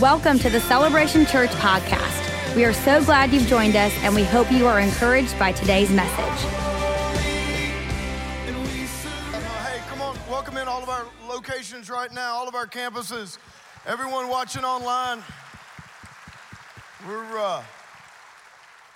Welcome to the Celebration Church podcast. We are so glad you've joined us, and we hope you are encouraged by today's message. Hey, come on, welcome in all of our locations right now, all of our campuses, everyone watching online. We're, uh,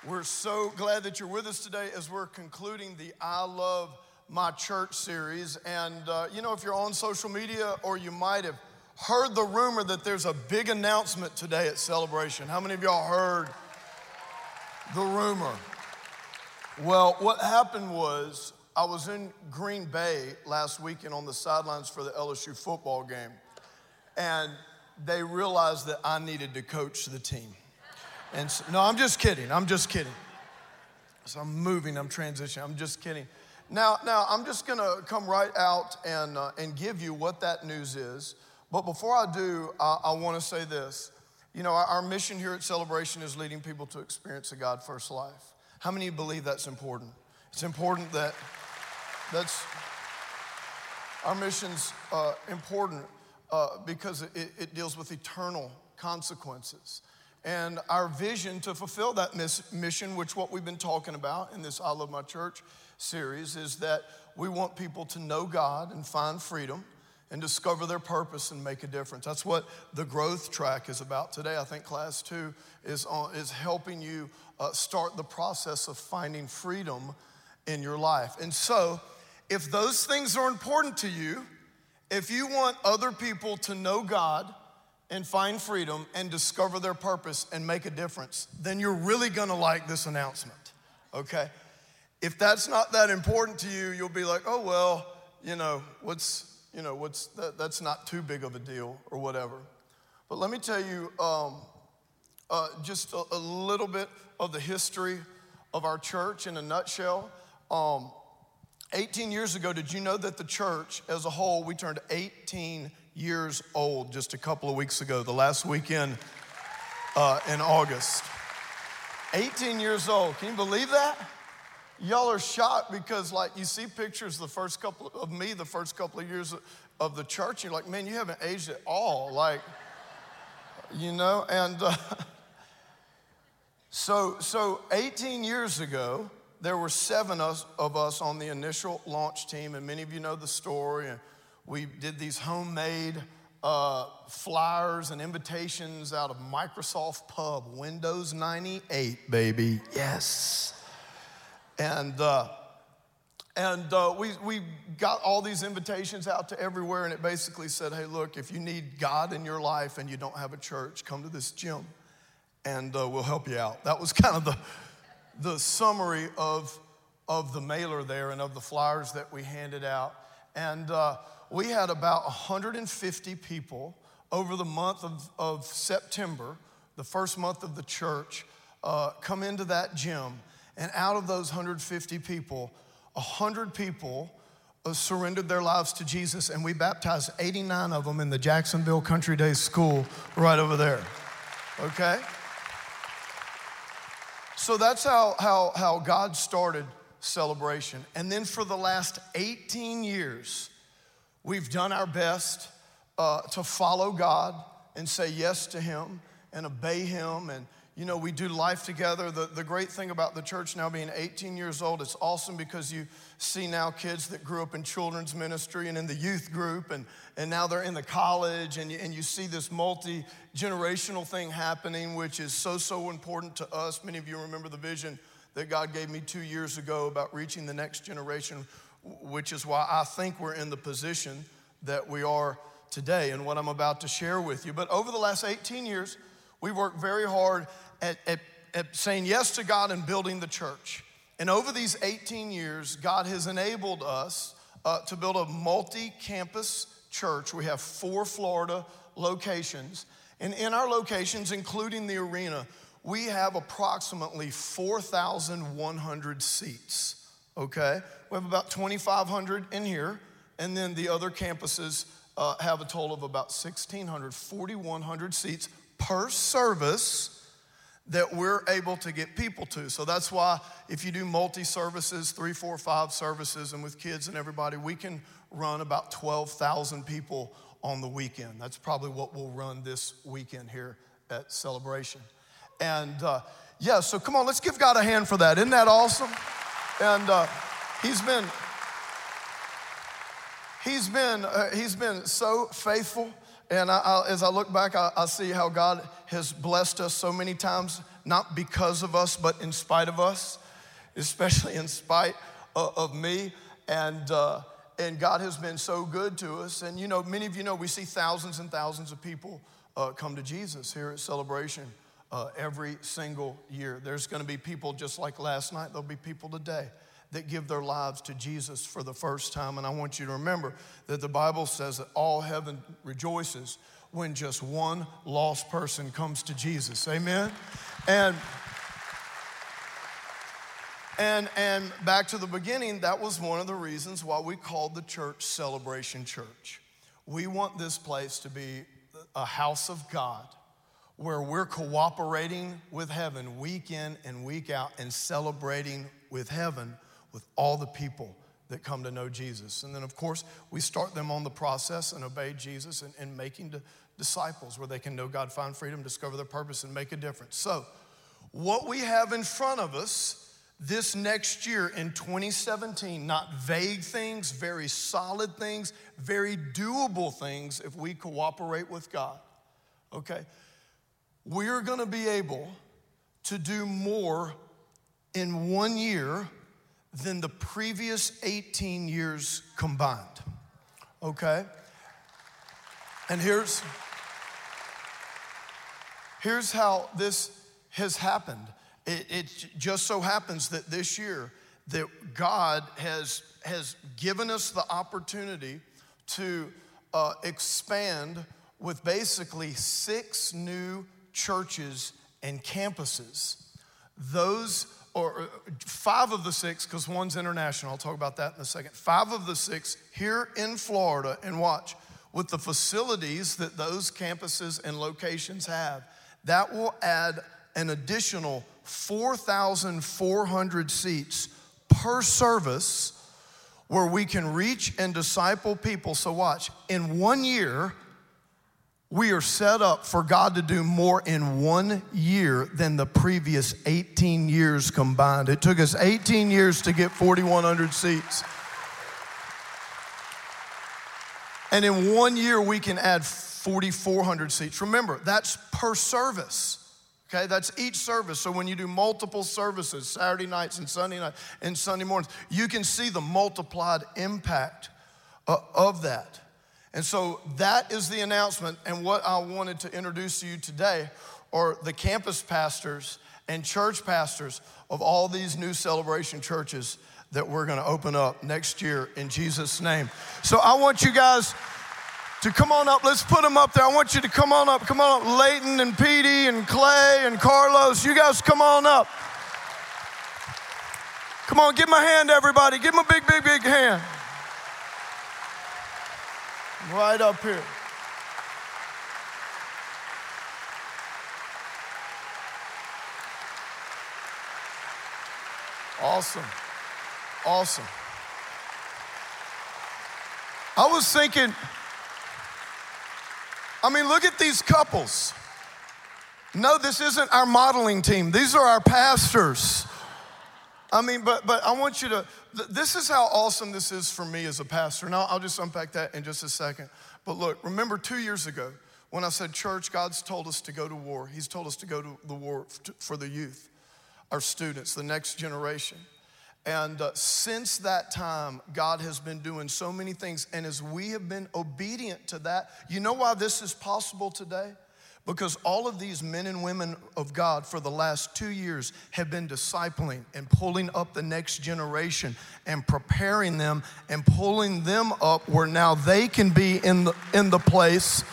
we're so glad that you're with us today as we're concluding the I Love My Church series. And, uh, you know, if you're on social media or you might have heard the rumor that there's a big announcement today at Celebration. How many of y'all heard the rumor? Well, what happened was I was in Green Bay last weekend on the sidelines for the LSU football game, and they realized that I needed to coach the team. And so, no, I'm just kidding. I'm just kidding. So I'm moving, I'm transitioning. I'm just kidding. Now, now I'm just gonna come right out and, uh, and give you what that news is. But before I do, I, I wanna say this. You know, our, our mission here at Celebration is leading people to experience a God first life. How many believe that's important? It's important that that's our mission's uh, important uh, because it, it deals with eternal consequences. And our vision to fulfill that miss- mission, which what we've been talking about in this I Love My Church series, is that we want people to know God and find freedom and discover their purpose and make a difference. That's what the growth track is about today. I think class two is, on, is helping you uh, start the process of finding freedom in your life. And so, if those things are important to you, if you want other people to know God and find freedom and discover their purpose and make a difference, then you're really gonna like this announcement, okay? If that's not that important to you, you'll be like, oh, well, you know, what's, you know, what's that, that's not too big of a deal or whatever. But let me tell you um, uh, just a, a, little bit of the history of our church in a nutshell. Um, 18 years ago, did you know that the church as a whole, we turned 18 years old just a couple of weeks ago, the last weekend uh, in August? 18 years old. Can you believe that? Y'all are shocked because like you see pictures the first couple of me the first couple of years of the church you're like man you haven't aged at all like you know and uh, so so 18 years ago there were seven of us on the initial launch team and many of you know the story and we did these homemade uh, flyers and invitations out of microsoft pub windows 98 baby. Yes and, uh, and uh, we, we got all these invitations out to everywhere, and it basically said, hey, look, if you need God in your life and you don't have a church, come to this gym and uh, we'll help you out. That was kind of the, the summary of, of the mailer there and of the flyers that we handed out. And uh, we had about 150 people over the month of, of September, the first month of the church, uh, come into that gym and out of those 150 people, 100 people uh, surrendered their lives to Jesus, and we baptized 89 of them in the Jacksonville Country Day School right over there. Okay? So that's how, how, how God started celebration. And then for the last 18 years, we've done our best uh, to follow God and say yes to Him and obey Him and you know, we do life together. The, the great thing about the church now being 18 years old, it's awesome because you see now kids that grew up in children's ministry and in the youth group, and, and now they're in the college, and you, and you see this multi generational thing happening, which is so, so important to us. Many of you remember the vision that God gave me two years ago about reaching the next generation, which is why I think we're in the position that we are today and what I'm about to share with you. But over the last 18 years, we worked very hard at, at, at saying yes to God and building the church. And over these 18 years, God has enabled us uh, to build a multi campus church. We have four Florida locations. And in our locations, including the arena, we have approximately 4,100 seats. Okay? We have about 2,500 in here. And then the other campuses uh, have a total of about 1,600, 4,100 seats per service that we're able to get people to. So that's why if you do multi services, three, four, five services, and with kids and everybody, we can run about 12,000 people on the weekend. That's probably what we'll run this weekend here at Celebration. And uh, yeah, so come on, let's give God a hand for that. Isn't that awesome? And uh, he's been he's been uh, he's been so faithful. And I, I, as I look back, I, I see how God has blessed us so many times, not because of us, but in spite of us, especially in spite of, of me. And uh, and God has been so good to us. And you know, many of you know we see thousands and thousands of people uh, come to Jesus here at Celebration uh, every single year. There's going to be people just like last night, there'll be people today that give their lives to Jesus for the first time. And I want you to remember that the Bible says that all heaven rejoices when just one lost person comes to Jesus. Amen? And and, and back to the beginning, that was one of the reasons why we called the church Celebration Church. We want this place to be a house of God where we're cooperating with heaven week in and week out and celebrating with heaven with all the people that come to know Jesus. And then, of course, we start them on the process and obey Jesus and, and making disciples where they can know God, find freedom, discover their purpose, and make a difference. So, what we have in front of us this next year in 2017, not vague things, very solid things, very doable things if we cooperate with God. Okay? We're gonna be able to do more in one year than the previous 18 years combined. Okay? And here's here's how this has happened. It, it, just so happens that this year that God has, has given us the opportunity to uh, expand with basically six new churches and campuses. Those, or uh, five of the six, because one's international, I'll talk about that in a second. Five of the six here in Florida, and watch, with the facilities that those campuses and locations have, that will add an additional 4,400 seats per service where we can reach and disciple people. So, watch, in one year, we are set up for God to do more in one year than the previous 18 years combined. It took us 18 years to get 4,100 seats. And in one year, we can add 4,400 seats. Remember, that's per service. Okay, that's each service. So when you do multiple services, Saturday nights and Sunday night and Sunday mornings, you can see the multiplied impact uh, of that. And so that is the announcement. And what I wanted to introduce to you today are the campus pastors and church pastors of all these new celebration churches that we're going to open up next year in Jesus' name. So I want you guys to come on up. Let's put them up there. I want you to come on up. Come on up. Leighton and Petey and Clay and Carlos. You guys come on up. Come on, give a hand, everybody. Give them a big, big, big hand. Right up here. Awesome. Awesome. I was thinking, I mean, look at these couples. No, this isn't our modeling team. These are our pastors. I mean, but but I want you to. This is how awesome this is for me as a pastor. Now I'll just unpack that in just a second. But look, remember two years ago when I said, "Church, God's told us to go to war. He's told us to go to the war for the youth, our students, the next generation." And uh, since that time, God has been doing so many things. And as we have been obedient to that, you know why this is possible today? Because all of these men and women of God for the last two years have been discipling and pulling up the next generation and preparing them and pulling them up where now they can be in the, in the place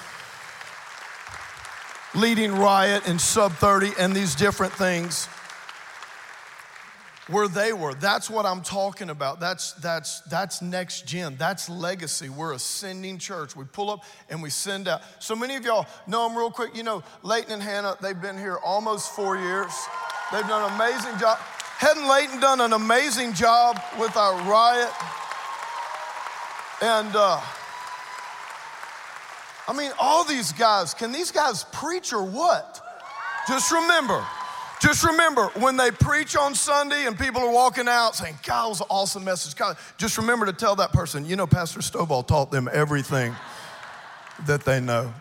leading riot and sub 30 and these different things where they were. That's what I'm talking about. That's, that's, that's next gen. That's legacy. We're a sending church. We pull up and we send out. So many of y'all know them real quick. You know, Leighton and Hannah, they've been here almost four years. They've done an amazing job. Hadn't Leighton done an amazing job with our riot? And uh, I mean, all these guys, can these guys preach or what? Just remember, just remember when they preach on Sunday and people are walking out saying, God, was an awesome message. God, just remember to tell that person, you know, Pastor Stovall taught them everything that they know.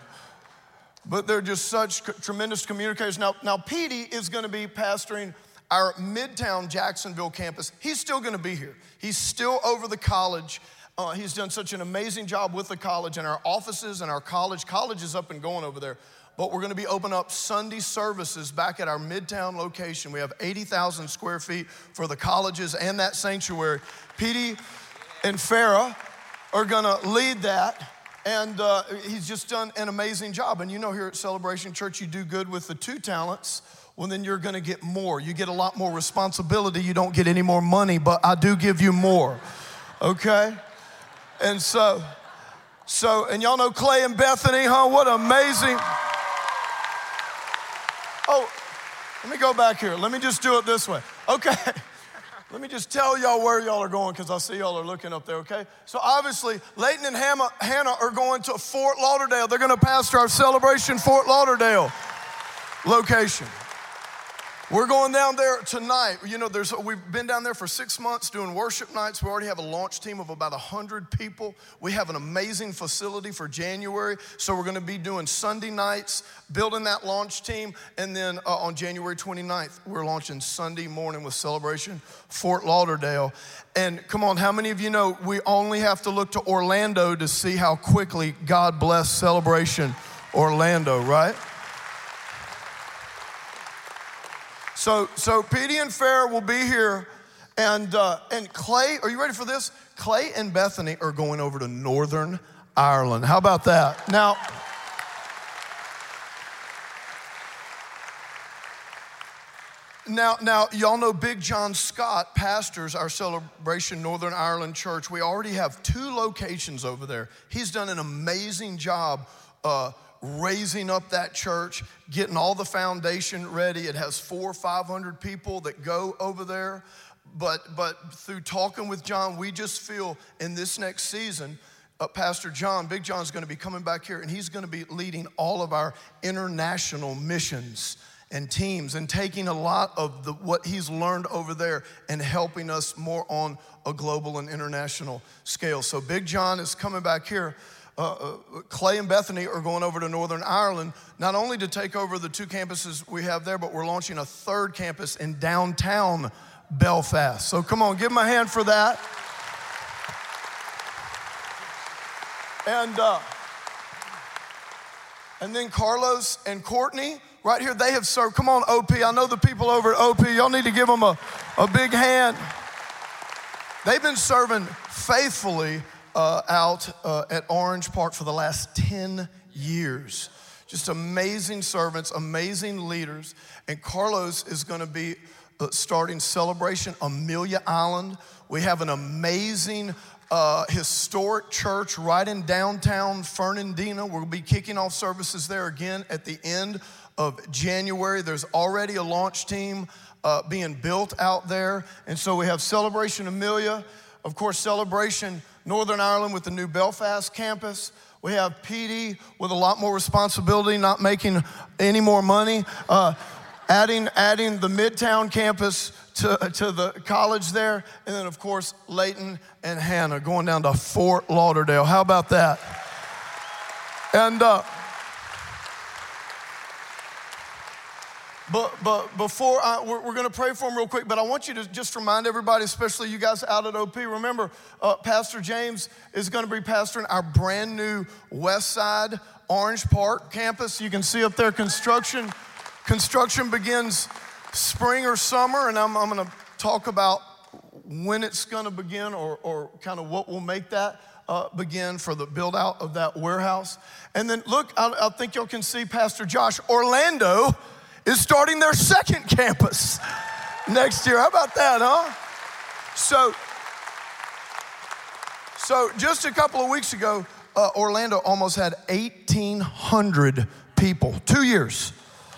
But they're just such tremendous communicators. Now, now Petey is going to be pastoring our Midtown Jacksonville campus. He's still going to be here. He's still over the college. Uh, he's done such an amazing job with the college and our offices and our college. College is up and going over there but we're going to be opening up Sunday services back at our Midtown location. We have 80,000 square feet for the colleges and that sanctuary. Petey and Farah are going to lead that. And uh, he's just done an amazing job. And you know, here at Celebration Church, you do good with the two talents. Well, then you're gonna get more. You get a lot more responsibility. You don't get any more money, but I do give you more. Okay? And so, so, and y'all know Clay and Bethany, huh? What amazing. Oh, let me go back here. Let me just do it this way. Okay. Let me just tell y'all where y'all are going because I see y'all are looking up there, okay? So obviously, Leighton and Hannah, are going to Fort Lauderdale. They're going to pastor our celebration Fort Lauderdale location. We're going down there tonight. You know, there's, we've been down there for six months doing worship nights. We already have a launch team of about 100 people. We have an amazing facility for January. So we're going to be doing Sunday nights, building that launch team. And then uh, on January 29th, we're launching Sunday morning with Celebration Fort Lauderdale. And come on, how many of you know we only have to look to Orlando to see how quickly God bless Celebration Orlando, right? So, so Petey and Fair will be here, and uh, and Clay, are you ready for this? Clay and Bethany are going over to Northern Ireland. How about that? Now. Now, now, y'all know Big John Scott pastors our Celebration Northern Ireland Church. We already have two locations over there. He's done an amazing job uh, raising up that church, getting all the foundation ready. It has four or 500 people that go over there. But, but through talking with John, we just feel in this next season, uh, Pastor John, Big John's gonna be coming back here and he's gonna be leading all of our international missions and teams and taking a lot of the, what he's learned over there and helping us more on a global and international scale. So Big John is coming back here uh, uh, Clay and Bethany are going over to Northern Ireland, not only to take over the two campuses we have there, but we're launching a third campus in downtown Belfast. So come on, give them a hand for that. And, uh, and then Carlos and Courtney, right here, they have served. Come on, OP. I know the people over at OP. Y'all need to give them a, a big hand. They've been serving faithfully uh, out uh, at Orange Park for the last 10 years. Just amazing servants, amazing leaders. And Carlos is going to be uh, starting Celebration Amelia Island. We have an amazing uh, historic church right in downtown Fernandina. We'll be kicking off services there again at the end of January. There's already a launch team uh, being built out there. And so we have Celebration Amelia, of course, Celebration Northern Ireland with the new Belfast campus. We have Petey with a lot more responsibility, not making any more money. Uh, adding, adding the Midtown campus to, to the college there. And then, of course, Leighton and Hannah going down to Fort Lauderdale. How about that? And uh, But, but before I, we're, we're going to pray for him real quick, but I want you to just remind everybody, especially you guys out at OP, remember, uh, Pastor James is going to be pastoring our brand new West Side Orange Park campus. You can see up there construction. Construction begins spring or summer, and I'm, I'm going to talk about when it's going to begin or, or kind of what will make that uh, begin for the build out of that warehouse. And then look, I, I think y'all can see Pastor Josh Orlando is starting their second campus next year. How about that, huh? So, so just a couple of weeks ago, uh, Orlando almost had 1,800 people. Two years,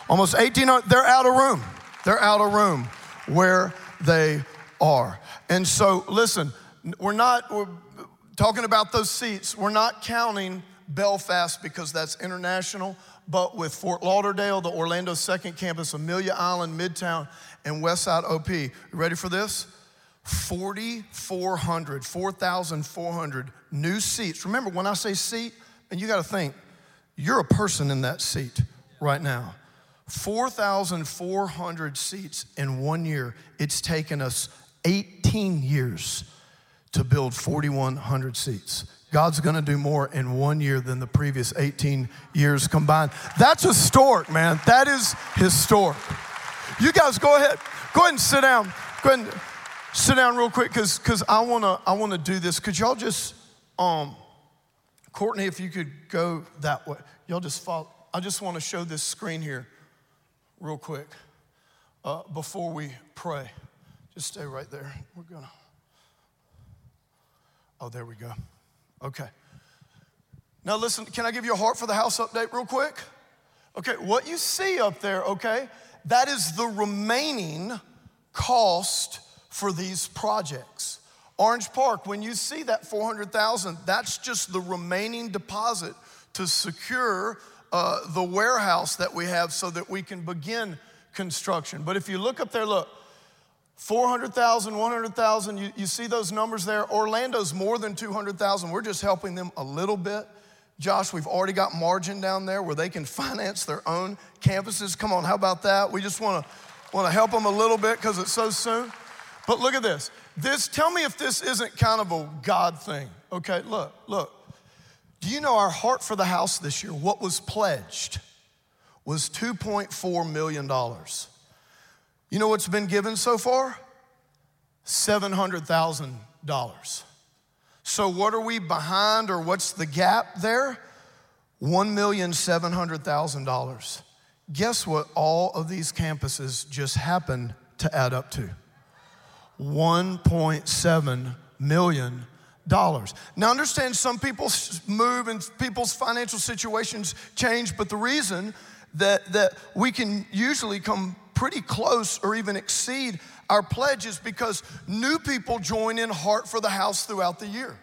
almost 1,800. They're out of room. They're out of room where they are. And so, listen, we're not we're talking about those seats. We're not counting Belfast because that's international, but with Fort Lauderdale, the Orlando second campus, Amelia Island, Midtown, and Westside OP. Ready for this? 4,400, 4,400 new seats. Remember, when I say seat, and you got to think, you're a person in that seat right now. 4,400 seats in one year. It's taken us 18 years to build 4,100 seats. God's gonna do more in one year than the previous 18 years combined. That's historic, man. That is historic. You guys go ahead. Go ahead and sit down. Go ahead and sit down real quick because because I wanna I wanna do this. Could y'all just um Courtney, if you could go that way. Y'all just follow. I just want to show this screen here real quick uh, before we pray. Just stay right there. We're gonna. Oh, there we go. Okay. Now, listen, can I give you a heart for the house update real quick? Okay, what you see up there, okay, that is the remaining cost for these projects. Orange Park, when you see that 400,000, that's just the remaining deposit to secure uh, the warehouse that we have so that we can begin construction. But if you look up there, look, 400,000, 100,000, you, you see those numbers there. Orlando's more than 200,000. We're just helping them a little bit. Josh, we've already got margin down there where they can finance their own campuses. Come on, how about that? We just want to want to help them a little bit because it's so soon. But look at this. This tell me if this isn't kind of a God thing. Okay, look, look. Do you know our heart for the house this year? What was pledged was $2.4 million. You know what's been given so far? $700,000. So, what are we behind, or what's the gap there? $1,700,000. Guess what all of these campuses just happened to add up to? $1.7 million. Now, understand some people move and people's financial situations change, but the reason that, that we can usually come pretty close or even exceed our pledges because new people join in Heart for the House throughout the year.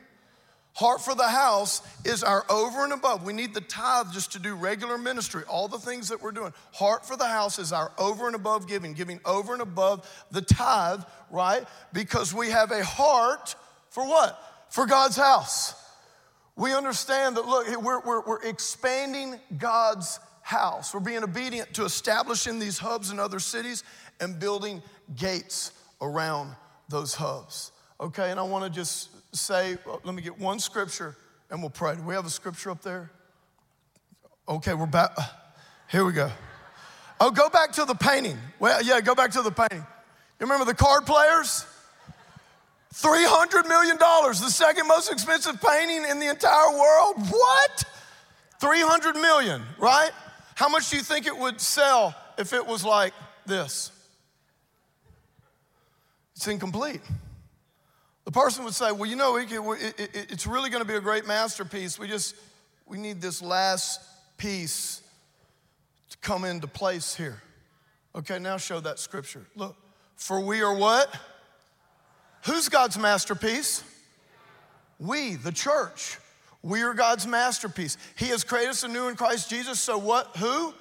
Heart for the House is our over and above. We need the tithe just to do regular ministry, all the things that we're doing. Heart for the House is our over and above giving, giving over and above the tithe, right? Because we have a heart for what? For God's house. We understand that, look, we're, we're, we're expanding God's house. We're being obedient to establishing these hubs in other cities and building gates around those hubs. Okay, and I want to just say, let me get one scripture and we'll pray. Do we have a scripture up there? Okay, we're back. Here we go. Oh, go back to the painting. Well, yeah, go back to the painting. You remember the card players? $300 million, the second most expensive painting in the entire world. What? 300 million, right? How much do you think it would sell if it was like this? It's incomplete. The person would say, Well, you know, it's really going to be a great masterpiece. We just, we need this last piece to come into place here. Okay, now show that scripture. Look, for we are what? Who's God's masterpiece? We, the church. We are God's masterpiece. He has created us anew in Christ Jesus. So what? Who?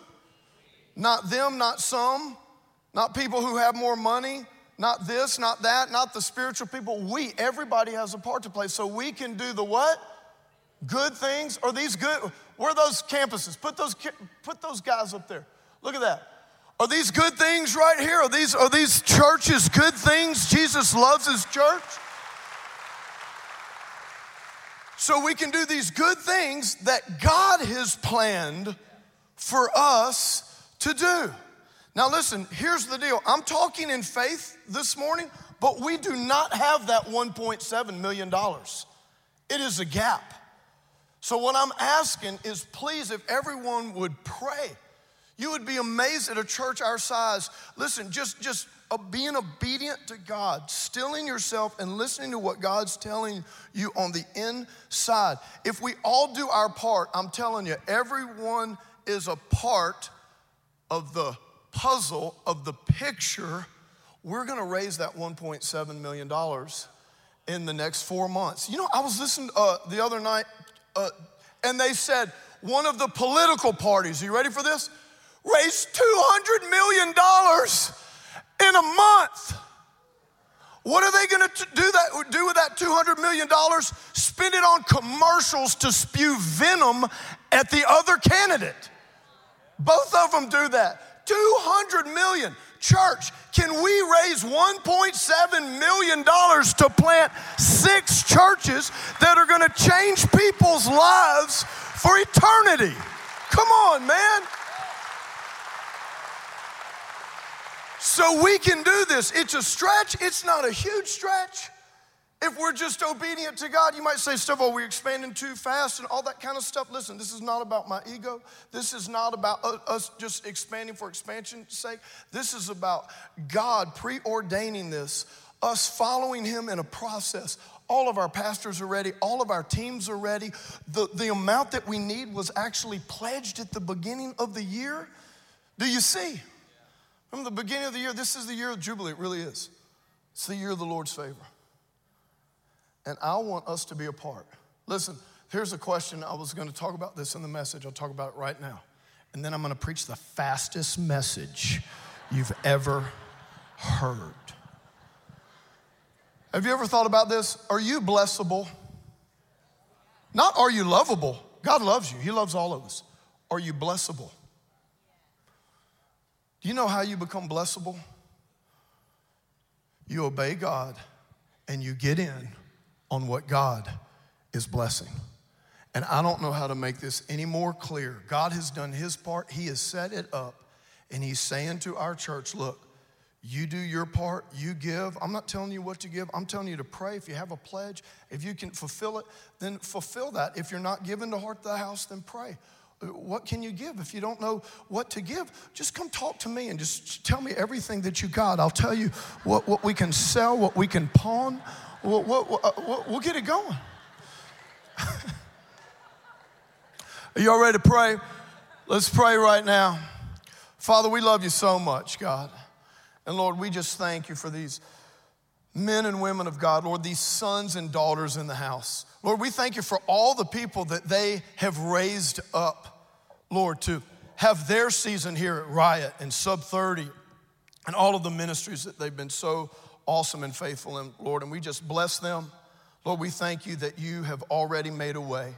Not them, not some, not people who have more money, not this, not that, not the spiritual people. We, everybody has a part to play. So we can do the what? Good things. Are these good? Where are those campuses? Put those, put those guys up there. Look at that. Are these good things right here? Are these, are these churches good things? Jesus loves his church. So we can do these good things that God has planned for us to do. Now, listen, here's the deal. I'm talking in faith this morning, but we do not have that $1.7 million. It is a gap. So, what I'm asking is please, if everyone would pray, you would be amazed at a church our size. Listen, just, just uh, being obedient to God, stilling yourself and listening to what God's telling you on the inside. If we all do our part, I'm telling you, everyone is a part of the puzzle of the picture, we're gonna raise that $1.7 million in the next four months. You know, I was listening uh, the other night, uh, and they said one of the political parties, are you ready for this? Raised $200 million in a month. What are they going to do that do with that 200 million dollars? Spend it on commercials to spew venom at the other candidate. Both of them do that. 200 million. Church, can we raise 1.7 million dollars to plant six churches that are going to change people's lives for eternity? Come on, man. So we can do this. It's a stretch, it's not a huge stretch. If we're just obedient to God, you might say, stuff, oh, we're expanding too fast and all that kind of stuff. Listen, this is not about my ego. This is not about us just expanding for expansion's sake. This is about God preordaining this, us following Him in a process. All of our pastors are ready, all of our teams are ready. The, the amount that we need was actually pledged at the beginning of the year. Do you see? From the beginning of the year, this is the year of Jubilee, it really is. It's the year of the Lord's favor. And I want us to be a part. Listen, here's a question. I was going to talk about this in the message. I'll talk about it right now. And then I'm going to preach the fastest message you've ever heard. Have you ever thought about this? Are you blessable? Not are you lovable? God loves you, He loves all of us. Are you blessable? You know how you become blessable? You obey God and you get in on what God is blessing. And I don't know how to make this any more clear. God has done his part, he has set it up, and he's saying to our church, look, you do your part, you give. I'm not telling you what to give. I'm telling you to pray. If you have a pledge, if you can fulfill it, then fulfill that. If you're not giving to Heart the House, then pray. What can you give? If you don't know what to give, just come talk to me and just tell me everything that you got. I'll tell you what, what we can sell, what we can pawn. We'll, we'll, uh, we'll get it going. Are y'all ready to pray? Let's pray right now. Father, we love you so much, God. And Lord, we just thank you for these men and women of God, Lord, these sons and daughters in the house. Lord, we thank you for all the people that they have raised up, Lord, to have their season here at Riot and Sub 30 and all of the ministries that they've been so awesome and faithful in, Lord. And we just bless them. Lord, we thank you that you have already made a way.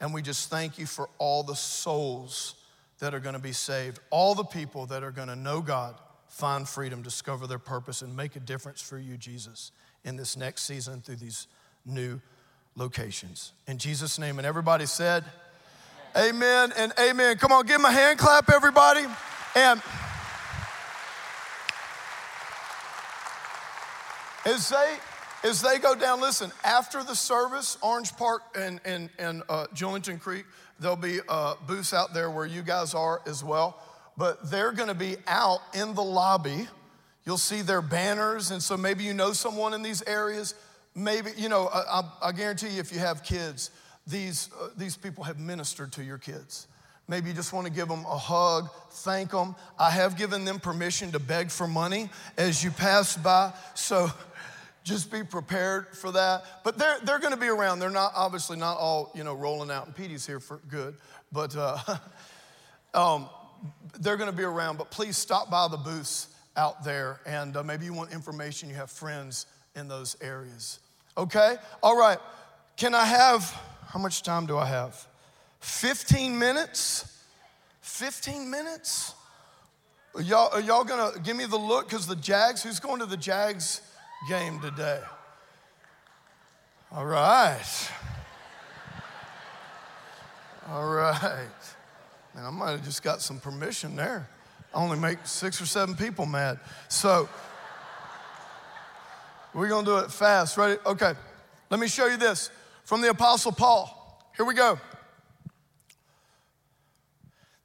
And we just thank you for all the souls that are going to be saved, all the people that are going to know God find freedom, discover their purpose, and make a difference for you, Jesus, in this next season through these new locations. In Jesus' name. And everybody said, Amen, and amen. Come on, give them a hand clap, everybody. And as they as they go down, listen, after the service, Orange Park and, and, and uh, Julington Creek, there'll be uh, booths out there where you guys are as well but they're gonna be out in the lobby. You'll see their banners, and so maybe you know someone in these areas. Maybe, you know, I, I, guarantee you if you have kids, these, uh, these people have ministered to your kids. Maybe you just want to give them a hug, thank them. I have given them permission to beg for money as you pass by, so just be prepared for that. But they're, they're going to be around. They're not, obviously, not all, you know, rolling out, and Petey's here for good, but uh, um, they're going to be around, but please stop by the booths out there and uh, maybe you want information, you have friends in those areas. Okay? All right. Can I have, how much time do I have? 15 minutes? 15 minutes? Are y'all, are y'all gonna give me the look? Because the Jags, who's going to the Jags game today? All right. All right. I might have just got some permission there. I only make six or seven people mad. So we're gonna do it fast. Ready? Okay. Let me show you this from the Apostle Paul. Here we go.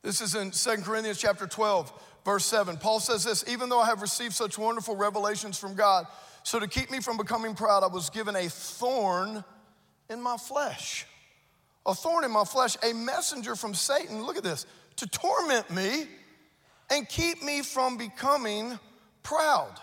This is in Second Corinthians chapter 12, verse 7. Paul says this even though I have received such wonderful revelations from God, so to keep me from becoming proud, I was given a thorn in my flesh a thorn in my flesh, a messenger from Satan, look at this, to torment me and keep me from becoming proud.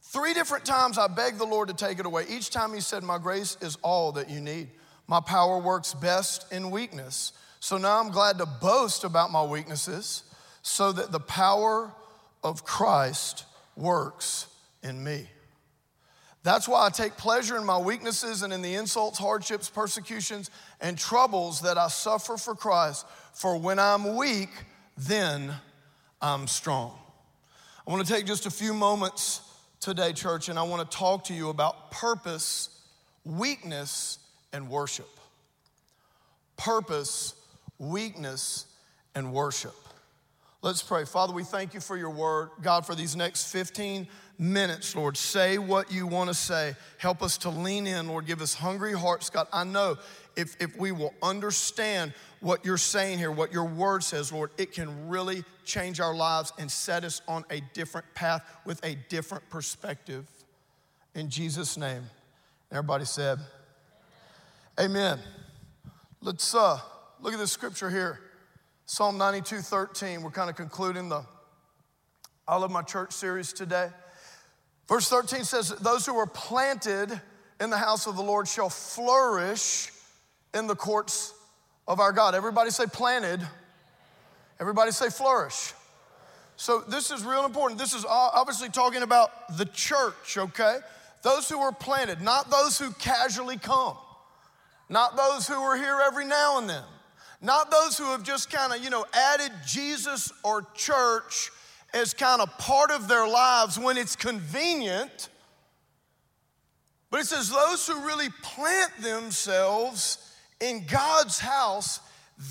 Three different times I begged the Lord to take it away. Each time he said, My grace is all that you need. My power works best in weakness. So now I'm glad to boast about my weaknesses so that the power of Christ works in me. That's why I take pleasure in my weaknesses and in the insults, hardships, persecutions, and troubles that I suffer for Christ. For when I'm weak, then I'm strong. I want to take just a few moments today, church, and I want to talk to you about purpose, weakness, and worship. Purpose, weakness, and worship. Let's pray. Father, we thank you for your word. God, for these next 15 minutes, Lord. Say what you want to say. Help us to lean in, Lord. Give us hungry hearts, God. I know if, if we will understand what you're saying here, what your word says, Lord, it can really change our lives and set us on a different path with a different perspective. In Jesus' name. Everybody said, Amen. Let's uh, look at this scripture here. Psalm 92 13. We're kind of concluding the I Love My Church series today. Verse 13 says, Those who are planted in the house of the Lord shall flourish in the courts of our God. Everybody say planted. Everybody say flourish. So this is real important. This is obviously talking about the church, okay? Those who are planted, not those who casually come, not those who are here every now and then, not those who have just kind of, you know, added Jesus or church as kind of part of their lives when it's convenient. But it says those who really plant themselves in God's house,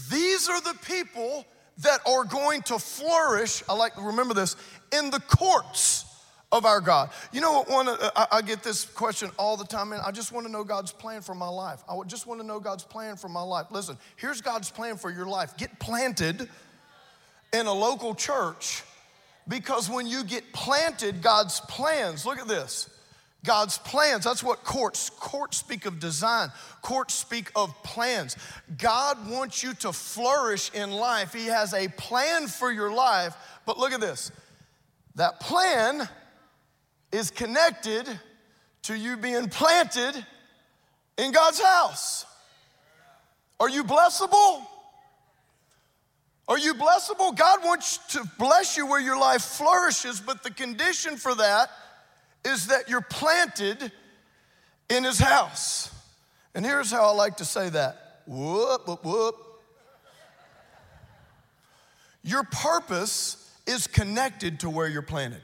these are the people that are going to flourish. I like to remember this in the courts of our God. You know what? One, uh, I, I get this question all the time, man. I just want to know God's plan for my life. I just want to know God's plan for my life. Listen, here's God's plan for your life. Get planted in a local church because when you get planted, God's plans, look at this. God's plans, that's what courts, courts speak of design, courts speak of plans. God wants you to flourish in life. He has a plan for your life, but look at this. That plan is connected to you being planted in God's house. Are you blessable? Are you blessable? God wants to bless you where your life flourishes, but the condition for that is that you're planted in His house. And here's how I like to say that whoop, whoop, whoop. Your purpose is connected to where you're planted.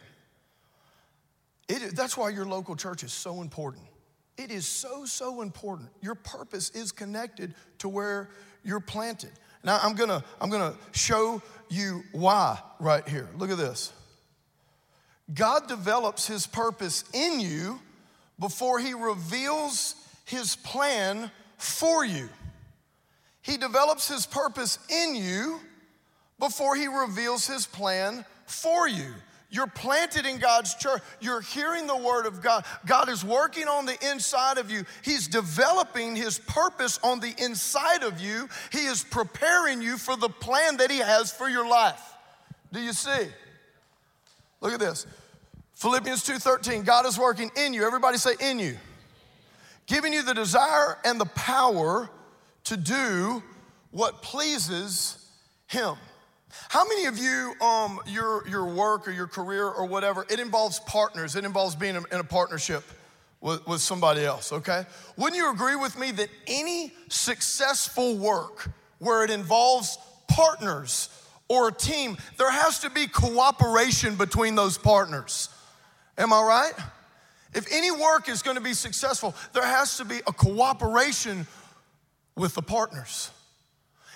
It, that's why your local church is so important. It is so, so important. Your purpose is connected to where you're planted. Now I'm gonna, I'm gonna show you why right here. Look at this. God develops his purpose in you before he reveals his plan for you. He develops his purpose in you before he reveals his plan for you. You're planted in God's church. You're hearing the word of God. God is working on the inside of you. He's developing his purpose on the inside of you. He is preparing you for the plan that he has for your life. Do you see? Look at this. Philippians 2:13, God is working in you. Everybody say in you. Giving you the desire and the power to do what pleases him. How many of you, um, your, your work or your career or whatever, it involves partners, it involves being in a partnership with, with somebody else, okay? Wouldn't you agree with me that any successful work where it involves partners or a team, there has to be cooperation between those partners? Am I right? If any work is gonna be successful, there has to be a cooperation with the partners.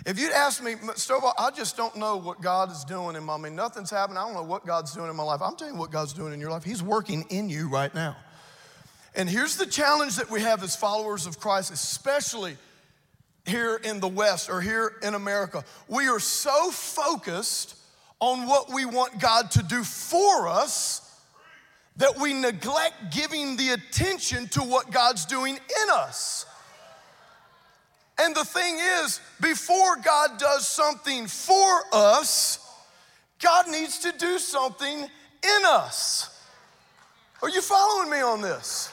If you'd ask me, Stovall, I just don't know what God is doing in my, I mean, nothing's happening. I don't know what God's doing in my life. I'm telling you what God's doing in your life. He's working in you right now. And here's the challenge that we have as followers of Christ, especially here in the West or here in America. We are so focused on what we want God to do for us that we neglect giving the attention to what God's doing in us. And the thing is, before God does something for us, God needs to do something in us. Are you following me on this?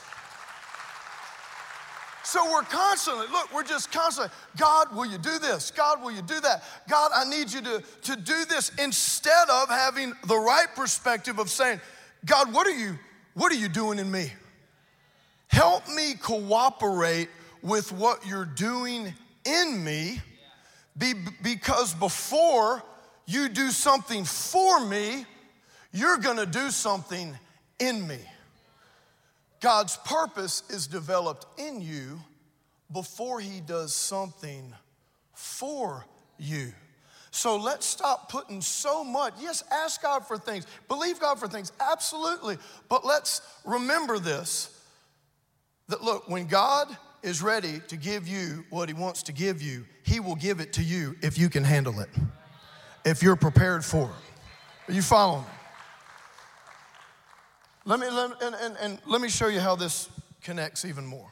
So we're constantly, look, we're just constantly, God, will you do this? God, will you do that? God, I need you to, to do this instead of having the right perspective of saying, God, what are you, what are you doing in me? Help me cooperate with what you're doing in me be, because before you do something for me, you're gonna do something in me. God's purpose is developed in you before He does something for you. So let's stop putting so much. Yes, ask God for things, believe God for things, absolutely. But let's remember this that look, when God is ready to give you what He wants to give you, He will give it to you if you can handle it, if you're prepared for it. Are you following me? Let me, let, and, and, and let me show you how this connects even more.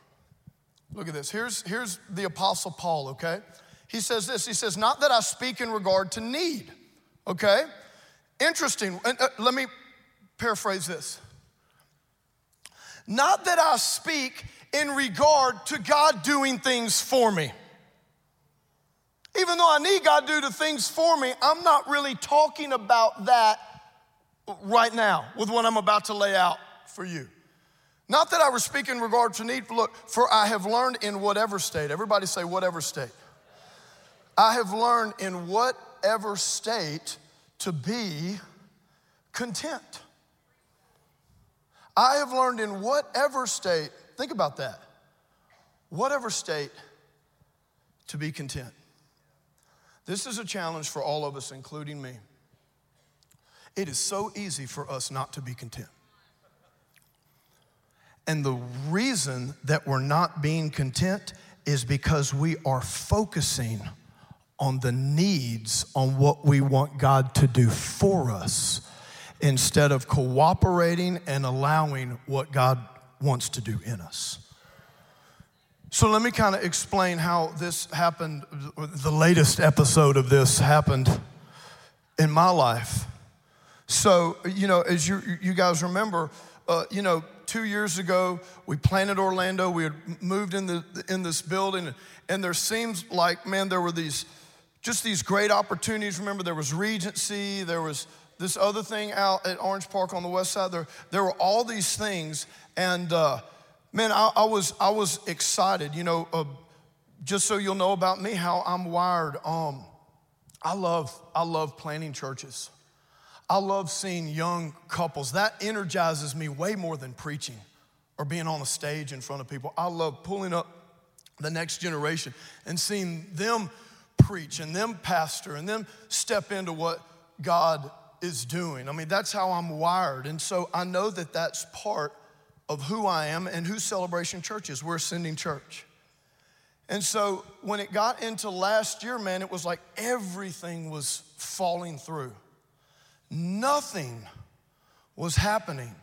Look at this. Here's, here's the Apostle Paul, okay? He says this He says, Not that I speak in regard to need, okay? Interesting. And, uh, let me paraphrase this. Not that I speak in regard to God doing things for me. Even though I need God to do the things for me, I'm not really talking about that right now with what I'm about to lay out for you. Not that I was speaking in regard to need, look, for I have learned in whatever state, everybody say whatever state. I have learned in whatever state to be content. I have learned in whatever state, think about that, whatever state to be content. This is a challenge for all of us, including me. It is so easy for us not to be content. And the reason that we're not being content is because we are focusing on the needs, on what we want God to do for us, instead of cooperating and allowing what God wants to do in us. So let me kind of explain how this happened. The latest episode of this happened in my life. So, you know, as you, you guys remember, uh, you know, two years ago, we planted Orlando. We had moved in, the, in this building, and there seems like, man, there were these, just these great opportunities. Remember, there was Regency, there was this other thing out at Orange Park on the west side. There, there were all these things, and uh, man, I, I, was, I was excited. You know, uh, just so you'll know about me, how I'm wired. Um, I love, I love planning churches. I love seeing young couples. That energizes me way more than preaching or being on a stage in front of people. I love pulling up the next generation and seeing them preach and them pastor and them step into what God is doing. I mean, that's how I'm wired. And so I know that that's part of who I am and who Celebration Church is. We're Ascending Church. And so when it got into last year, man, it was like everything was falling through. Nothing was happening.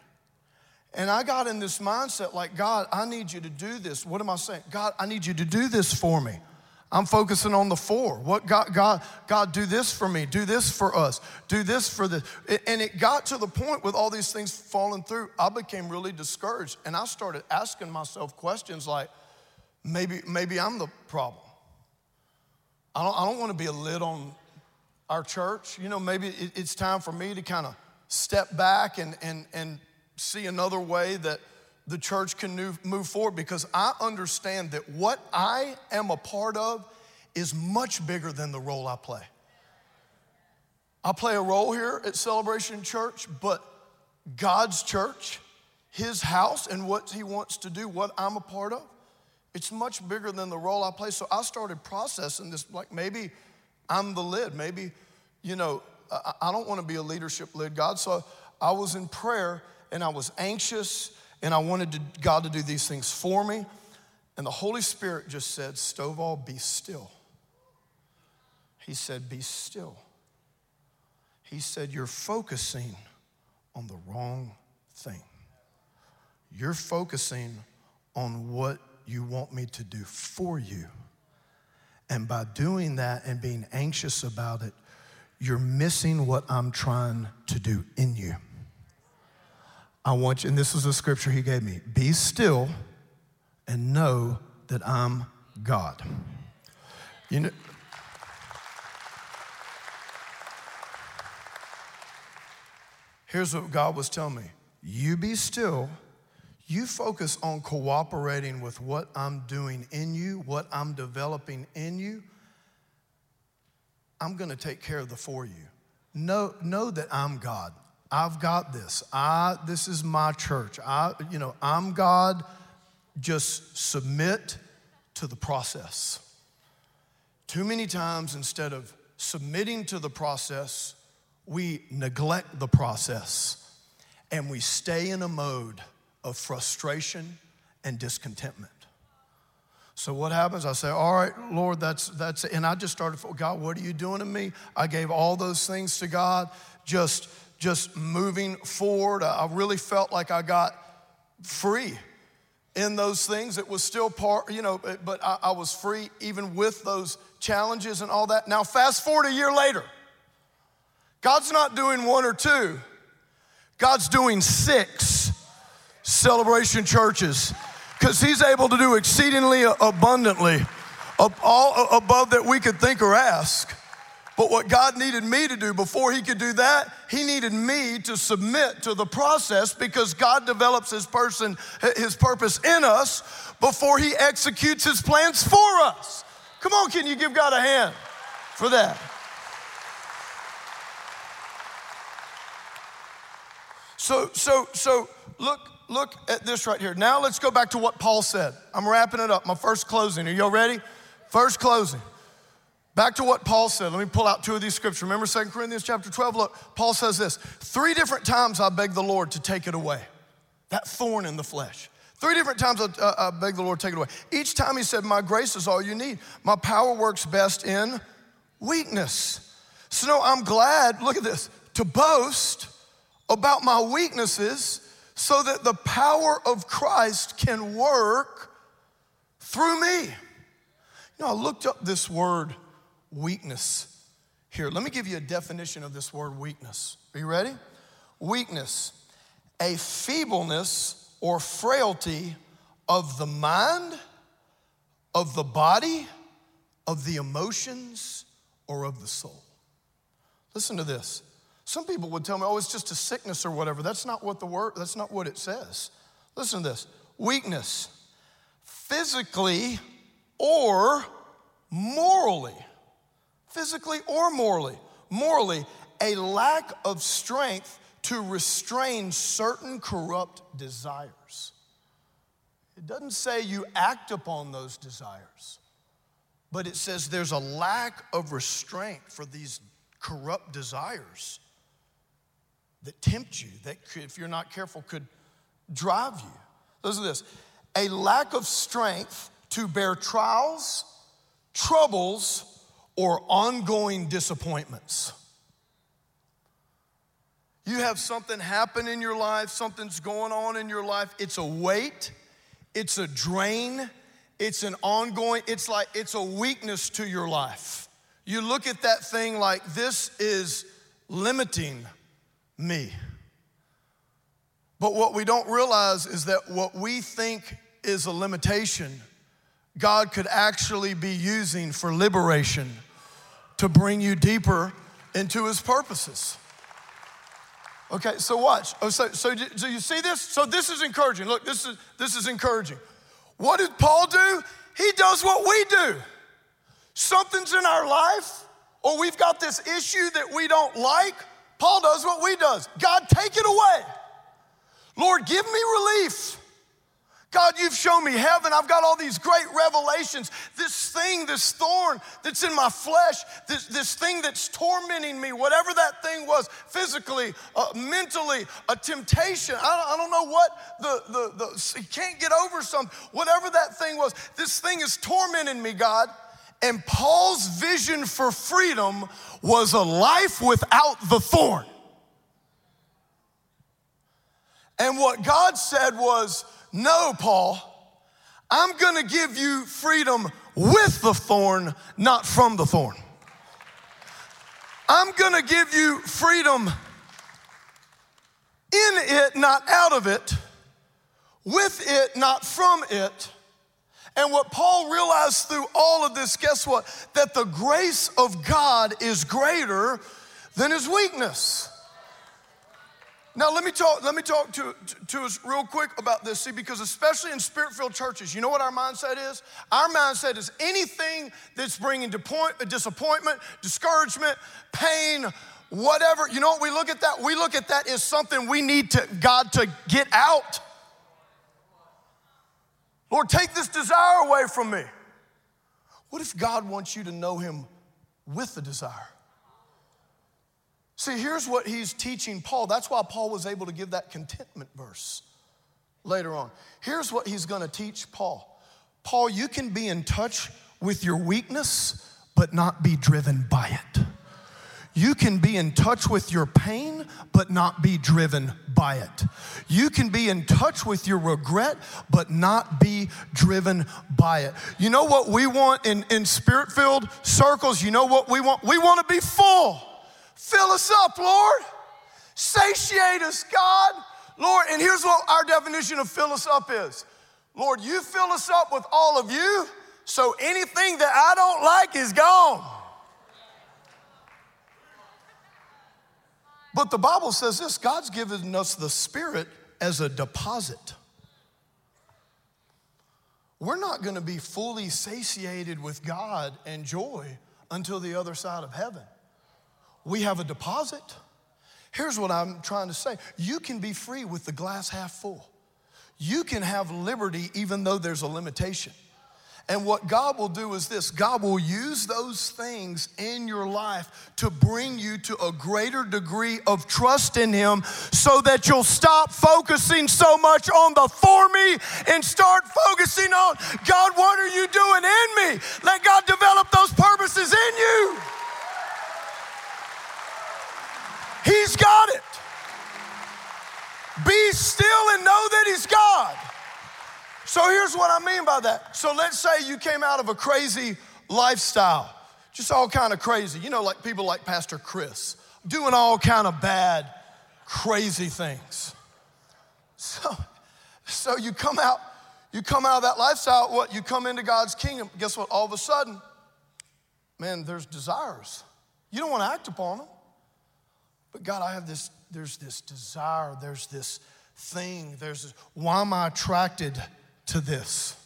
And I got in this mindset like, God, I need you to do this. What am I saying? God, I need you to do this for me. I'm focusing on the four. What God, God, God, do this for me, do this for us, do this for this. And it got to the point with all these things falling through, I became really discouraged. And I started asking myself questions like, maybe, maybe I'm the problem. I don't, I don't want to be a lid on our church. You know, maybe it's time for me to kind of step back and, and, and see another way that the church can move, forward because I understand that what I am a part of is much bigger than the role I play. I play a role here at Celebration Church, but God's church, His house, and what He wants to do, what I'm a part of, it's much bigger than the role I play. So I started processing this like maybe I'm the lid. Maybe, you know, I don't want to be a leadership lid God. So I was in prayer and I was anxious and I wanted to, God to do these things for me. And the Holy Spirit just said, Stovall, be still. He said, Be still. He said, You're focusing on the wrong thing. You're focusing on what you want me to do for you. And by doing that and being anxious about it, you're missing what I'm trying to do in you. I want you, and this is a scripture he gave me be still and know that I'm God. You know, here's what God was telling me you be still. You focus on cooperating with what I'm doing in you, what I'm developing in you. I'm going to take care of the for you. Know, know that I'm God. I've got this. I, this is my church. I, you know, I'm God. Just submit to the process. Too many times, instead of submitting to the process, we neglect the process and we stay in a mode of frustration and discontentment. So what happens? I say, "All right, Lord, that's that's," it. and I just started. God, what are you doing to me? I gave all those things to God. Just just moving forward. I really felt like I got free in those things. It was still part, you know, but I, I was free even with those challenges and all that. Now, fast forward a year later. God's not doing one or two, God's doing six celebration churches because He's able to do exceedingly abundantly all above that we could think or ask. But what God needed me to do before He could do that, He needed me to submit to the process because God develops His person, His purpose in us before He executes His plans for us. Come on, can you give God a hand for that? So, so, so look, look at this right here. Now let's go back to what Paul said. I'm wrapping it up. My first closing. Are y'all ready? First closing. Back to what Paul said. Let me pull out two of these scriptures. Remember 2 Corinthians chapter 12? Look, Paul says this Three different times I begged the Lord to take it away, that thorn in the flesh. Three different times I, uh, I begged the Lord to take it away. Each time he said, My grace is all you need. My power works best in weakness. So, no, I'm glad, look at this, to boast about my weaknesses so that the power of Christ can work through me. You know, I looked up this word weakness. Here, let me give you a definition of this word weakness. Are you ready? Weakness, a feebleness or frailty of the mind, of the body, of the emotions, or of the soul. Listen to this. Some people would tell me, oh, it's just a sickness or whatever. That's not what the word, that's not what it says. Listen to this weakness, physically or morally physically or morally. Morally, a lack of strength to restrain certain corrupt desires. It doesn't say you act upon those desires, but it says there's a lack of restraint for these corrupt desires that tempt you, that if you're not careful could drive you. Listen to this a lack of strength to bear trials, troubles, or ongoing disappointments. You have something happen in your life, something's going on in your life. It's a weight, it's a drain, it's an ongoing, it's like it's a weakness to your life. You look at that thing like this is limiting me. But what we don't realize is that what we think is a limitation, God could actually be using for liberation to bring you deeper into his purposes. Okay, so watch. Oh, so, so, so you see this? So this is encouraging. Look, this is this is encouraging. What did Paul do? He does what we do. Something's in our life, or we've got this issue that we don't like. Paul does what we does. God, take it away. Lord, give me relief. God, you've shown me heaven. I've got all these great revelations. This thing, this thorn that's in my flesh, this, this thing that's tormenting me, whatever that thing was, physically, uh, mentally, a temptation. I don't, I don't know what the, the, the, can't get over something, whatever that thing was. This thing is tormenting me, God. And Paul's vision for freedom was a life without the thorn. And what God said was, no, Paul, I'm gonna give you freedom with the thorn, not from the thorn. I'm gonna give you freedom in it, not out of it, with it, not from it. And what Paul realized through all of this, guess what? That the grace of God is greater than his weakness. Now let me talk. Let me talk to, to, to, us real quick about this. See, because especially in spirit-filled churches, you know what our mindset is? Our mindset is anything that's bringing disappointment, discouragement, pain, whatever. You know what we look at that? We look at that as something we need to God to get out. Lord, take this desire away from me. What if God wants you to know Him with the desire? See, here's what he's teaching Paul. That's why Paul was able to give that contentment verse later on. Here's what he's going to teach Paul Paul, you can be in touch with your weakness, but not be driven by it. You can be in touch with your pain, but not be driven by it. You can be in touch with your regret, but not be driven by it. You know what we want in, in spirit filled circles? You know what we want? We want to be full. Fill us up, Lord. Satiate us, God. Lord, and here's what our definition of fill us up is Lord, you fill us up with all of you, so anything that I don't like is gone. But the Bible says this God's given us the Spirit as a deposit. We're not going to be fully satiated with God and joy until the other side of heaven. We have a deposit. Here's what I'm trying to say you can be free with the glass half full, you can have liberty even though there's a limitation. And what God will do is this God will use those things in your life to bring you to a greater degree of trust in Him so that you'll stop focusing so much on the for me and start focusing on God, what are you doing in me? Let God develop those purposes in you. He's got it. Be still and know that He's God. So here's what I mean by that. So let's say you came out of a crazy lifestyle, just all kind of crazy. You know, like people like Pastor Chris, doing all kind of bad, crazy things. So, so you come out, you come out of that lifestyle, what you come into God's kingdom, guess what? All of a sudden, man, there's desires. You don't want to act upon them. But God, I have this, there's this desire, there's this thing, there's this, why am I attracted to this?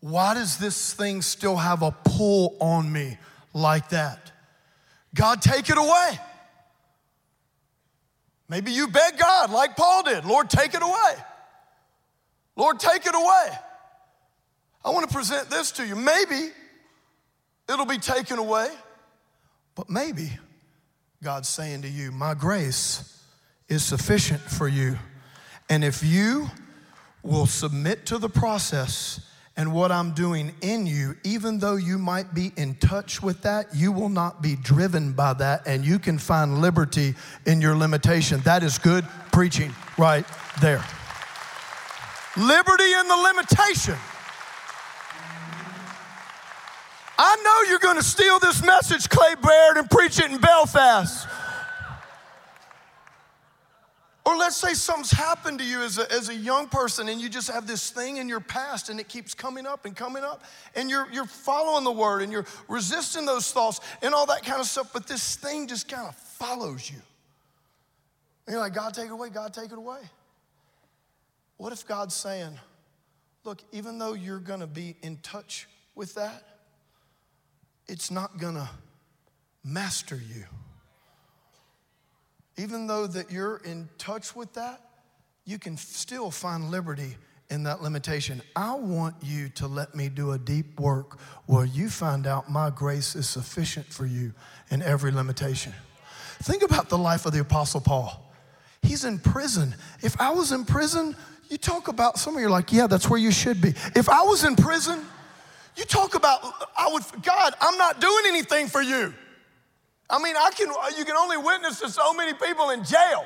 Why does this thing still have a pull on me like that? God, take it away. Maybe you beg God like Paul did Lord, take it away. Lord, take it away. I want to present this to you. Maybe it'll be taken away, but maybe God's saying to you, My grace is sufficient for you. And if you will submit to the process and what I'm doing in you, even though you might be in touch with that, you will not be driven by that, and you can find liberty in your limitation. That is good preaching right there. Liberty in the limitation. I know you're going to steal this message, Clay Baird, and preach it in Belfast. Or let's say something's happened to you as a, as a young person and you just have this thing in your past and it keeps coming up and coming up and you're, you're following the word and you're resisting those thoughts and all that kind of stuff, but this thing just kind of follows you. And you're like, God, take it away, God, take it away. What if God's saying, look, even though you're gonna be in touch with that, it's not gonna master you even though that you're in touch with that, you can still find liberty in that limitation. I want you to let me do a deep work where you find out my grace is sufficient for you in every limitation. Think about the life of the Apostle Paul. He's in prison. If I was in prison, you talk about some of you are like, yeah, that's where you should be. If I was in prison, you talk about, I would, God, I'm not doing anything for you. I mean, I can, you can only witness to so many people in jail.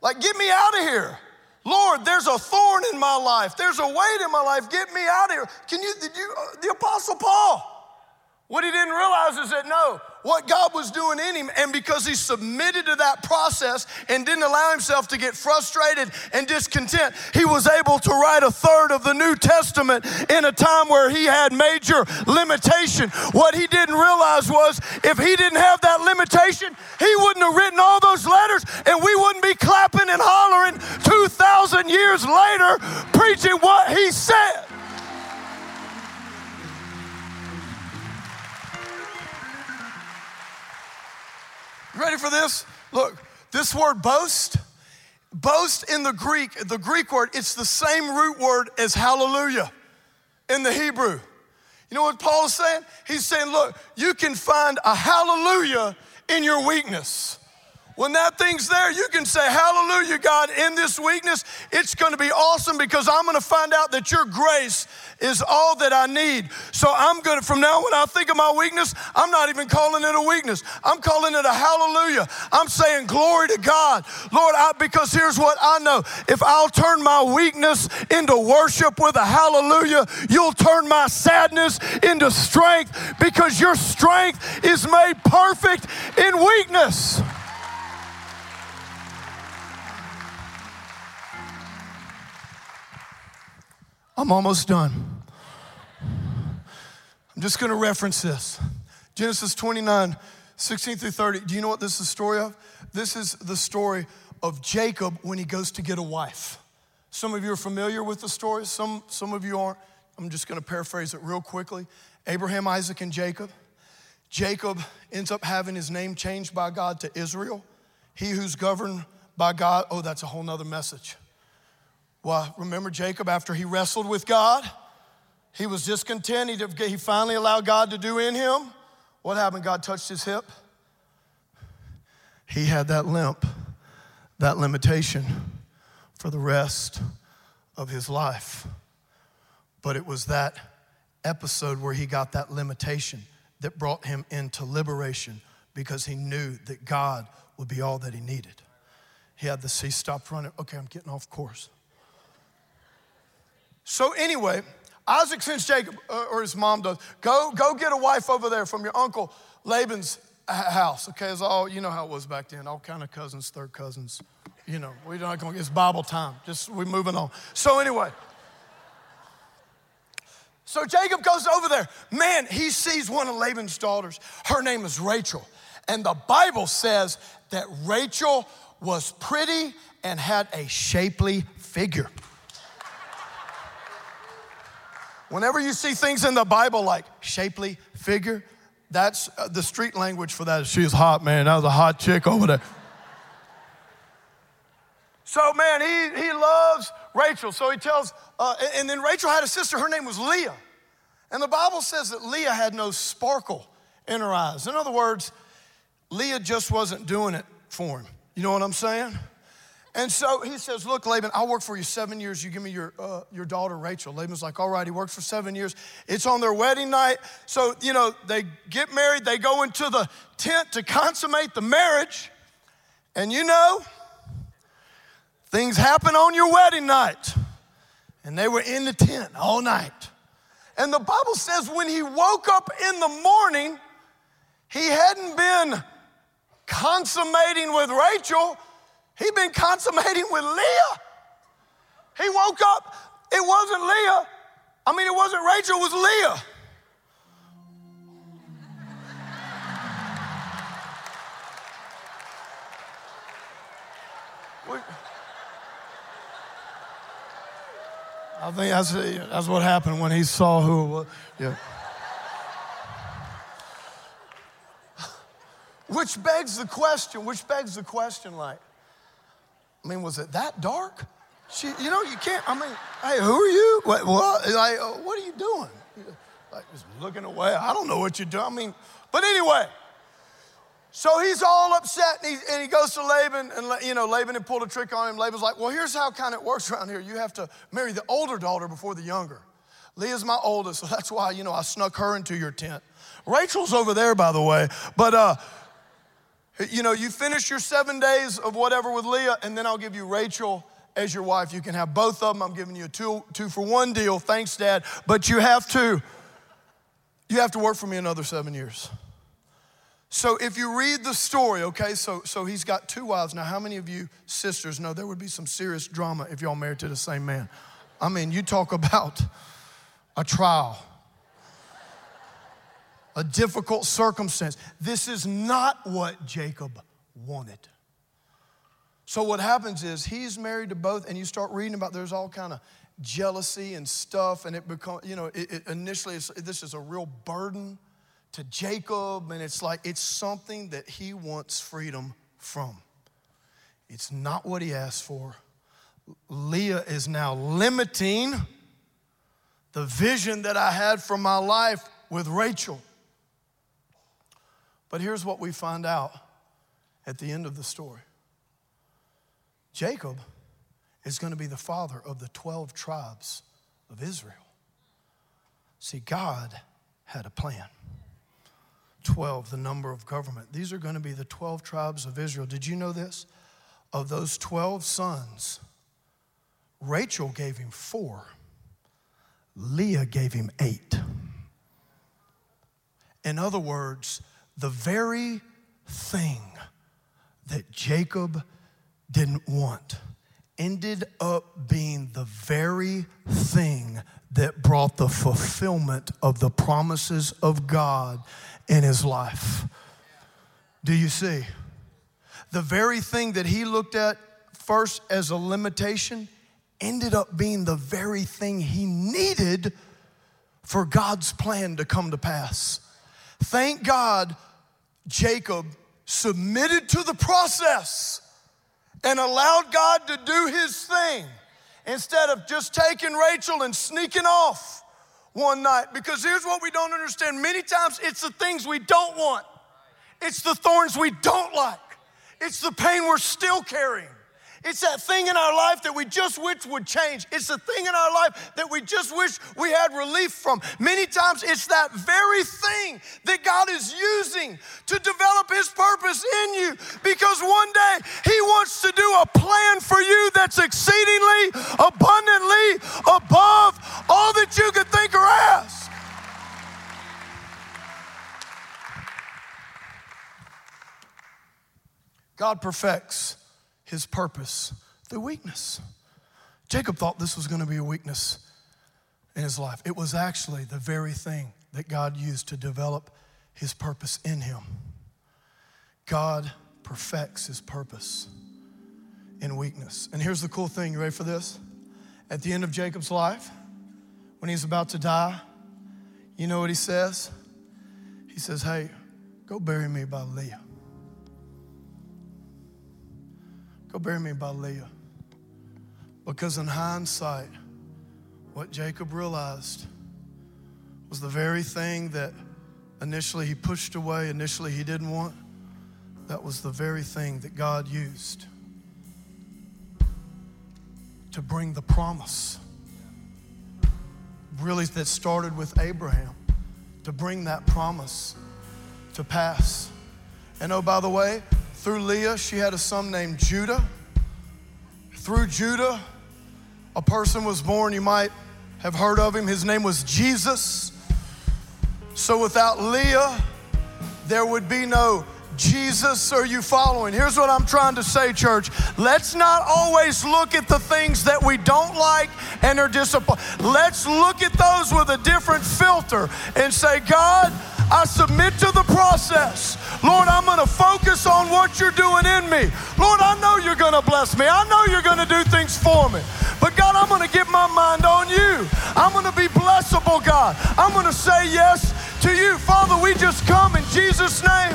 Like, get me out of here. Lord, there's a thorn in my life. There's a weight in my life. Get me out of here. Can you, you, uh, the Apostle Paul, what he didn't realize is that no, what God was doing in him, and because he submitted to that process and didn't allow himself to get frustrated and discontent, he was able to write a third of the New Testament in a time where he had major limitation. What he didn't realize was if he didn't have that limitation, he wouldn't have written all those letters, and we wouldn't be clapping and hollering 2,000 years later preaching what he said. Ready for this? Look, this word boast, boast in the Greek, the Greek word, it's the same root word as hallelujah in the Hebrew. You know what Paul is saying? He's saying, look, you can find a hallelujah in your weakness. When that thing's there, you can say, Hallelujah, God, in this weakness, it's gonna be awesome because I'm gonna find out that your grace is all that I need. So I'm gonna, from now when I think of my weakness, I'm not even calling it a weakness. I'm calling it a hallelujah. I'm saying, Glory to God. Lord, I, because here's what I know if I'll turn my weakness into worship with a hallelujah, you'll turn my sadness into strength because your strength is made perfect in weakness. I'm almost done. I'm just going to reference this Genesis 29, 16 through 30. Do you know what this is the story of? This is the story of Jacob when he goes to get a wife. Some of you are familiar with the story, some, some of you aren't. I'm just going to paraphrase it real quickly Abraham, Isaac, and Jacob. Jacob ends up having his name changed by God to Israel. He who's governed by God, oh, that's a whole nother message. Well, remember Jacob after he wrestled with God? He was discontent. He, finally allowed God to do in him. What happened? God touched his hip. He had that limp, that limitation for the rest of his life. But it was that episode where he got that limitation that brought him into liberation because he knew that God would be all that he needed. He had the he stopped running. Okay, I'm getting off course. So anyway, Isaac sends Jacob, uh, or his mom does, go, go get a wife over there from your uncle Laban's house. Okay, it's all, you know how it was back then, all kind of cousins, third cousins. You know, we're not going to, it's Bible time. Just, we're moving on. So anyway, so Jacob goes over there. Man, he sees one of Laban's daughters. Her name is Rachel. And the Bible says that Rachel was pretty and had a shapely figure. Whenever you see things in the Bible like shapely figure, that's uh, the street language for that. She's hot, man. That was a hot chick over there. So, man, he, he loves Rachel. So he tells, uh, and then Rachel had a sister, her name was Leah. And the Bible says that Leah had no sparkle in her eyes. In other words, Leah just wasn't doing it for him. You know what I'm saying? And so he says, Look, Laban, I'll work for you seven years. You give me your, uh, your daughter, Rachel. Laban's like, All right, he works for seven years. It's on their wedding night. So, you know, they get married, they go into the tent to consummate the marriage. And you know, things happen on your wedding night. And they were in the tent all night. And the Bible says when he woke up in the morning, he hadn't been consummating with Rachel He'd been consummating with Leah. He woke up, it wasn't Leah. I mean, it wasn't Rachel, it was Leah. I think that's, that's what happened when he saw who it was. Yeah. which begs the question, which begs the question like, I mean, was it that dark? She, you know, you can't, I mean, hey, who are you? What, what? Like, uh, what are you doing? Like, just looking away. I don't know what you're doing. I mean, but anyway, so he's all upset and he, and he goes to Laban and, you know, Laban had pulled a trick on him. Laban's like, well, here's how kind of it works around here. You have to marry the older daughter before the younger. Leah's my oldest, so that's why, you know, I snuck her into your tent. Rachel's over there, by the way. But, uh, you know, you finish your seven days of whatever with Leah, and then I'll give you Rachel as your wife. You can have both of them. I'm giving you a two, two for one deal. Thanks, Dad. But you have to, you have to work for me another seven years. So if you read the story, okay, so, so he's got two wives. Now, how many of you sisters know there would be some serious drama if y'all married to the same man? I mean, you talk about a trial, a difficult circumstance. This is not what Jacob wanted. So what happens is he's married to both, and you start reading about there's all kind of jealousy and stuff, and it becomes, you know, it, it initially this is a real burden to Jacob, and it's like it's something that he wants freedom from. It's not what he asked for. Leah is now limiting the vision that I had for my life with Rachel. But here's what we find out at the end of the story Jacob is going to be the father of the 12 tribes of Israel. See, God had a plan. 12, the number of government. These are going to be the 12 tribes of Israel. Did you know this? Of those 12 sons, Rachel gave him four, Leah gave him eight. In other words, the very thing that Jacob didn't want ended up being the very thing that brought the fulfillment of the promises of God in his life. Do you see? The very thing that he looked at first as a limitation ended up being the very thing he needed for God's plan to come to pass. Thank God Jacob submitted to the process and allowed God to do his thing instead of just taking Rachel and sneaking off one night. Because here's what we don't understand many times it's the things we don't want, it's the thorns we don't like, it's the pain we're still carrying. It's that thing in our life that we just wish would change. It's the thing in our life that we just wish we had relief from. Many times it's that very thing that God is using to develop His purpose in you because one day He wants to do a plan for you that's exceedingly, abundantly above all that you could think or ask. God perfects his purpose through weakness. Jacob thought this was going to be a weakness in his life. It was actually the very thing that God used to develop his purpose in him. God perfects his purpose in weakness. And here's the cool thing you ready for this? At the end of Jacob's life, when he's about to die, you know what he says? He says, Hey, go bury me by Leah. Go bury me by Leah. Because in hindsight, what Jacob realized was the very thing that initially he pushed away, initially he didn't want. That was the very thing that God used to bring the promise. Really, that started with Abraham, to bring that promise to pass. And oh, by the way, through Leah, she had a son named Judah. Through Judah, a person was born, you might have heard of him. His name was Jesus. So without Leah, there would be no Jesus. Are you following? Here's what I'm trying to say, church. Let's not always look at the things that we don't like and are disappointed. Let's look at those with a different filter and say, God, I submit to the process. Lord, I'm going to focus on what you're doing in me. Lord, I know you're going to bless me. I know you're going to do things for me. But God, I'm going to get my mind on you. I'm going to be blessable, God. I'm going to say yes to you. Father, we just come in Jesus' name.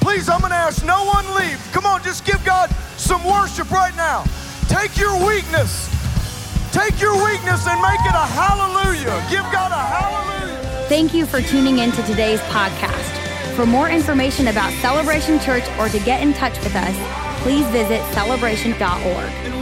Please, I'm going to ask no one leave. Come on, just give God some worship right now. Take your weakness. Take your weakness and make it a hallelujah. Give God a hallelujah. Thank you for tuning in to today's podcast. For more information about Celebration Church or to get in touch with us, please visit celebration.org.